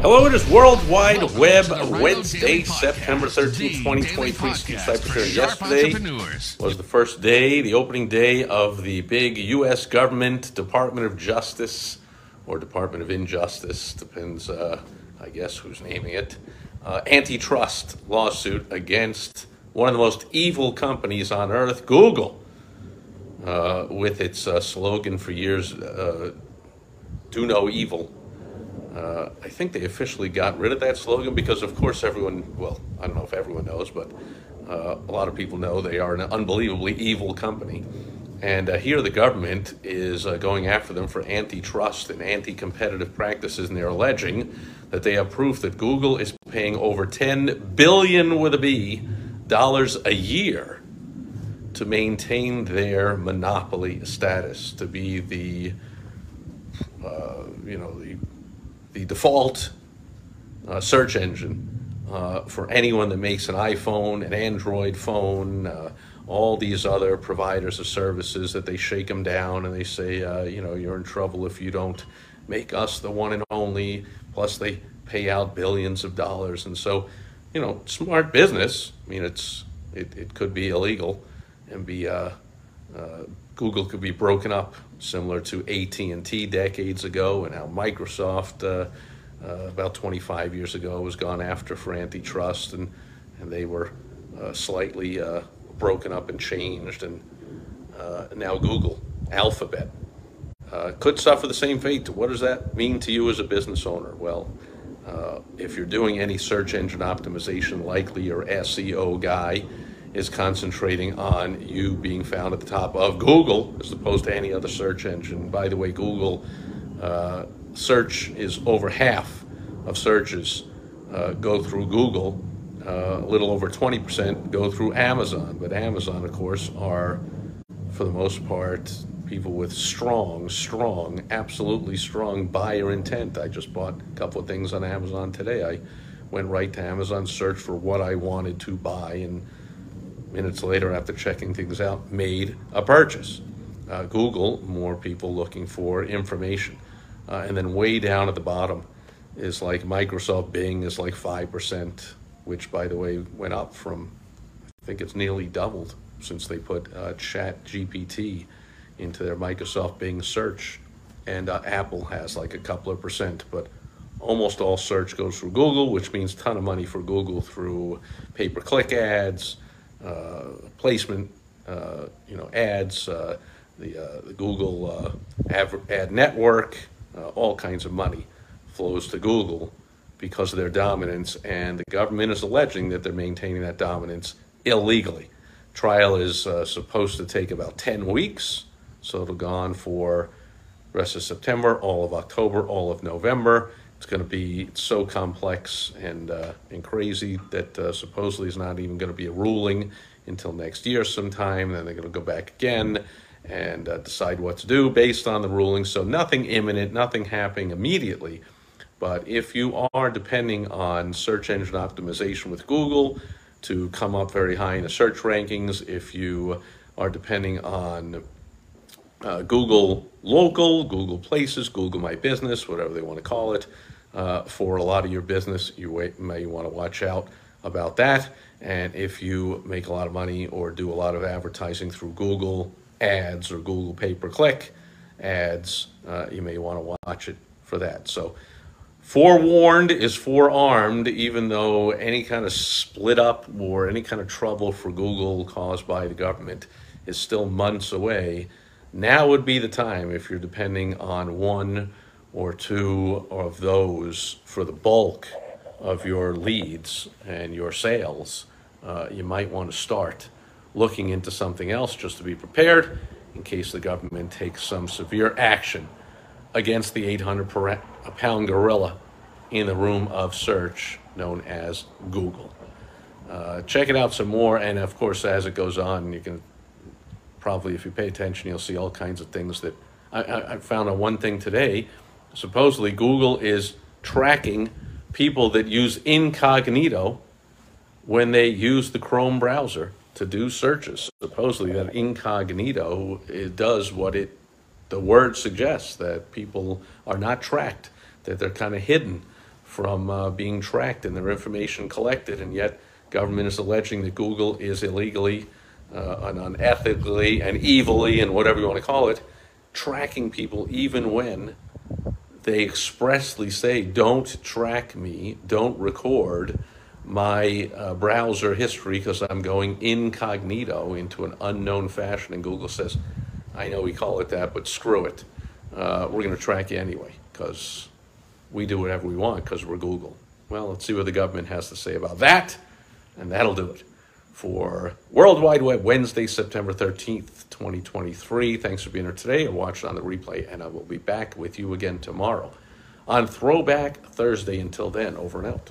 Hello, it is Worldwide Welcome Web to the Rhino Wednesday, September 13th, the 2023. daily Steve Sipress here. Yesterday was the first day, the opening day of the big U.S. government Department of Justice or Department of Injustice, depends, uh, I guess, who's naming it, uh, antitrust lawsuit against one of the most evil companies on earth, Google, uh, with its uh, slogan for years, uh, do no evil. Uh, I think they officially got rid of that slogan because, of course, everyone, well, I don't know if everyone knows, but uh, a lot of people know they are an unbelievably evil company. And uh, here the government is uh, going after them for antitrust and anti competitive practices, and they're alleging that they have proof that Google is paying over 10 billion with a B dollars a year to maintain their monopoly status, to be the, uh, you know, the the default uh, search engine uh, for anyone that makes an iPhone, an Android phone, uh, all these other providers of services that they shake them down and they say, uh, you know, you're in trouble if you don't make us the one and only. Plus, they pay out billions of dollars, and so, you know, smart business. I mean, it's it, it could be illegal and be uh, uh, Google could be broken up, similar to AT and T decades ago, and how Microsoft uh, uh, about 25 years ago was gone after for antitrust, and and they were uh, slightly uh, broken up and changed, and uh, now Google, Alphabet, uh, could suffer the same fate. What does that mean to you as a business owner? Well. If you're doing any search engine optimization, likely your SEO guy is concentrating on you being found at the top of Google as opposed to any other search engine. By the way, Google uh, search is over half of searches uh, go through Google. Uh, a little over 20% go through Amazon, but Amazon, of course, are for the most part people with strong, strong, absolutely strong buyer intent. I just bought a couple of things on Amazon today. I went right to Amazon, searched for what I wanted to buy, and minutes later, after checking things out, made a purchase. Uh, Google, more people looking for information. Uh, and then way down at the bottom is like Microsoft Bing is like 5%, which, by the way, went up from, I think it's nearly doubled since they put uh, Chat GPT into their Microsoft Bing search. And uh, Apple has like a couple of percent, but almost all search goes through Google, which means ton of money for Google through pay-per-click ads, uh, placement, uh, you know, ads, uh, the, uh, the Google uh, ad, network, uh, all kinds of money flows to Google because of their dominance, and the government is alleging that they're maintaining that dominance illegally. Trial is uh, supposed to take about 10 weeks, so it'll go on for rest of September, all of October, all of November. It's going to be so complex and uh, and crazy that uh, supposedly is not even going to be a ruling until next year sometime. Then they're going to go back again and uh, decide what to do based on the ruling. So nothing imminent, nothing happening immediately. But if you are depending on search engine optimization with Google to come up very high in the search rankings, if you are depending on uh, Google Local, Google Places, Google My Business, whatever they want to call it, uh, for a lot of your business. You may want to watch out about that. And if you make a lot of money or do a lot of advertising through Google ads or Google pay per click ads, uh, you may want to watch it for that. So, forewarned is forearmed, even though any kind of split up or any kind of trouble for Google caused by the government is still months away. Now would be the time if you're depending on one or two of those for the bulk of your leads and your sales. Uh, you might want to start looking into something else just to be prepared in case the government takes some severe action against the 800 per- pound gorilla in the room of search known as Google. Uh, check it out some more, and of course, as it goes on, you can probably if you pay attention, you'll see all kinds of things that I, I, I found on one thing today. Supposedly, Google is tracking people that use incognito when they use the Chrome browser to do searches. Supposedly, that incognito it does what it the word suggests that people are not tracked, that they're kind of hidden from uh, being tracked and their information collected, and yet government is alleging that Google is illegally uh, and unethically and evilly and whatever you want to call it, tracking people even when they expressly say, don't track me, don't record my uh, browser history because I'm going incognito into an unknown fashion. And Google says, I know we call it that, but screw it. Uh, we're going to track you anyway because we do whatever we want because we're Google. Well, let's see what the government has to say about that, and that'll do it for World Wide Web Wednesday, September 13th, 2023. Thanks for being here today or watching on the replay, and I will be back with you again tomorrow on Throwback Thursday. Until then, over and out.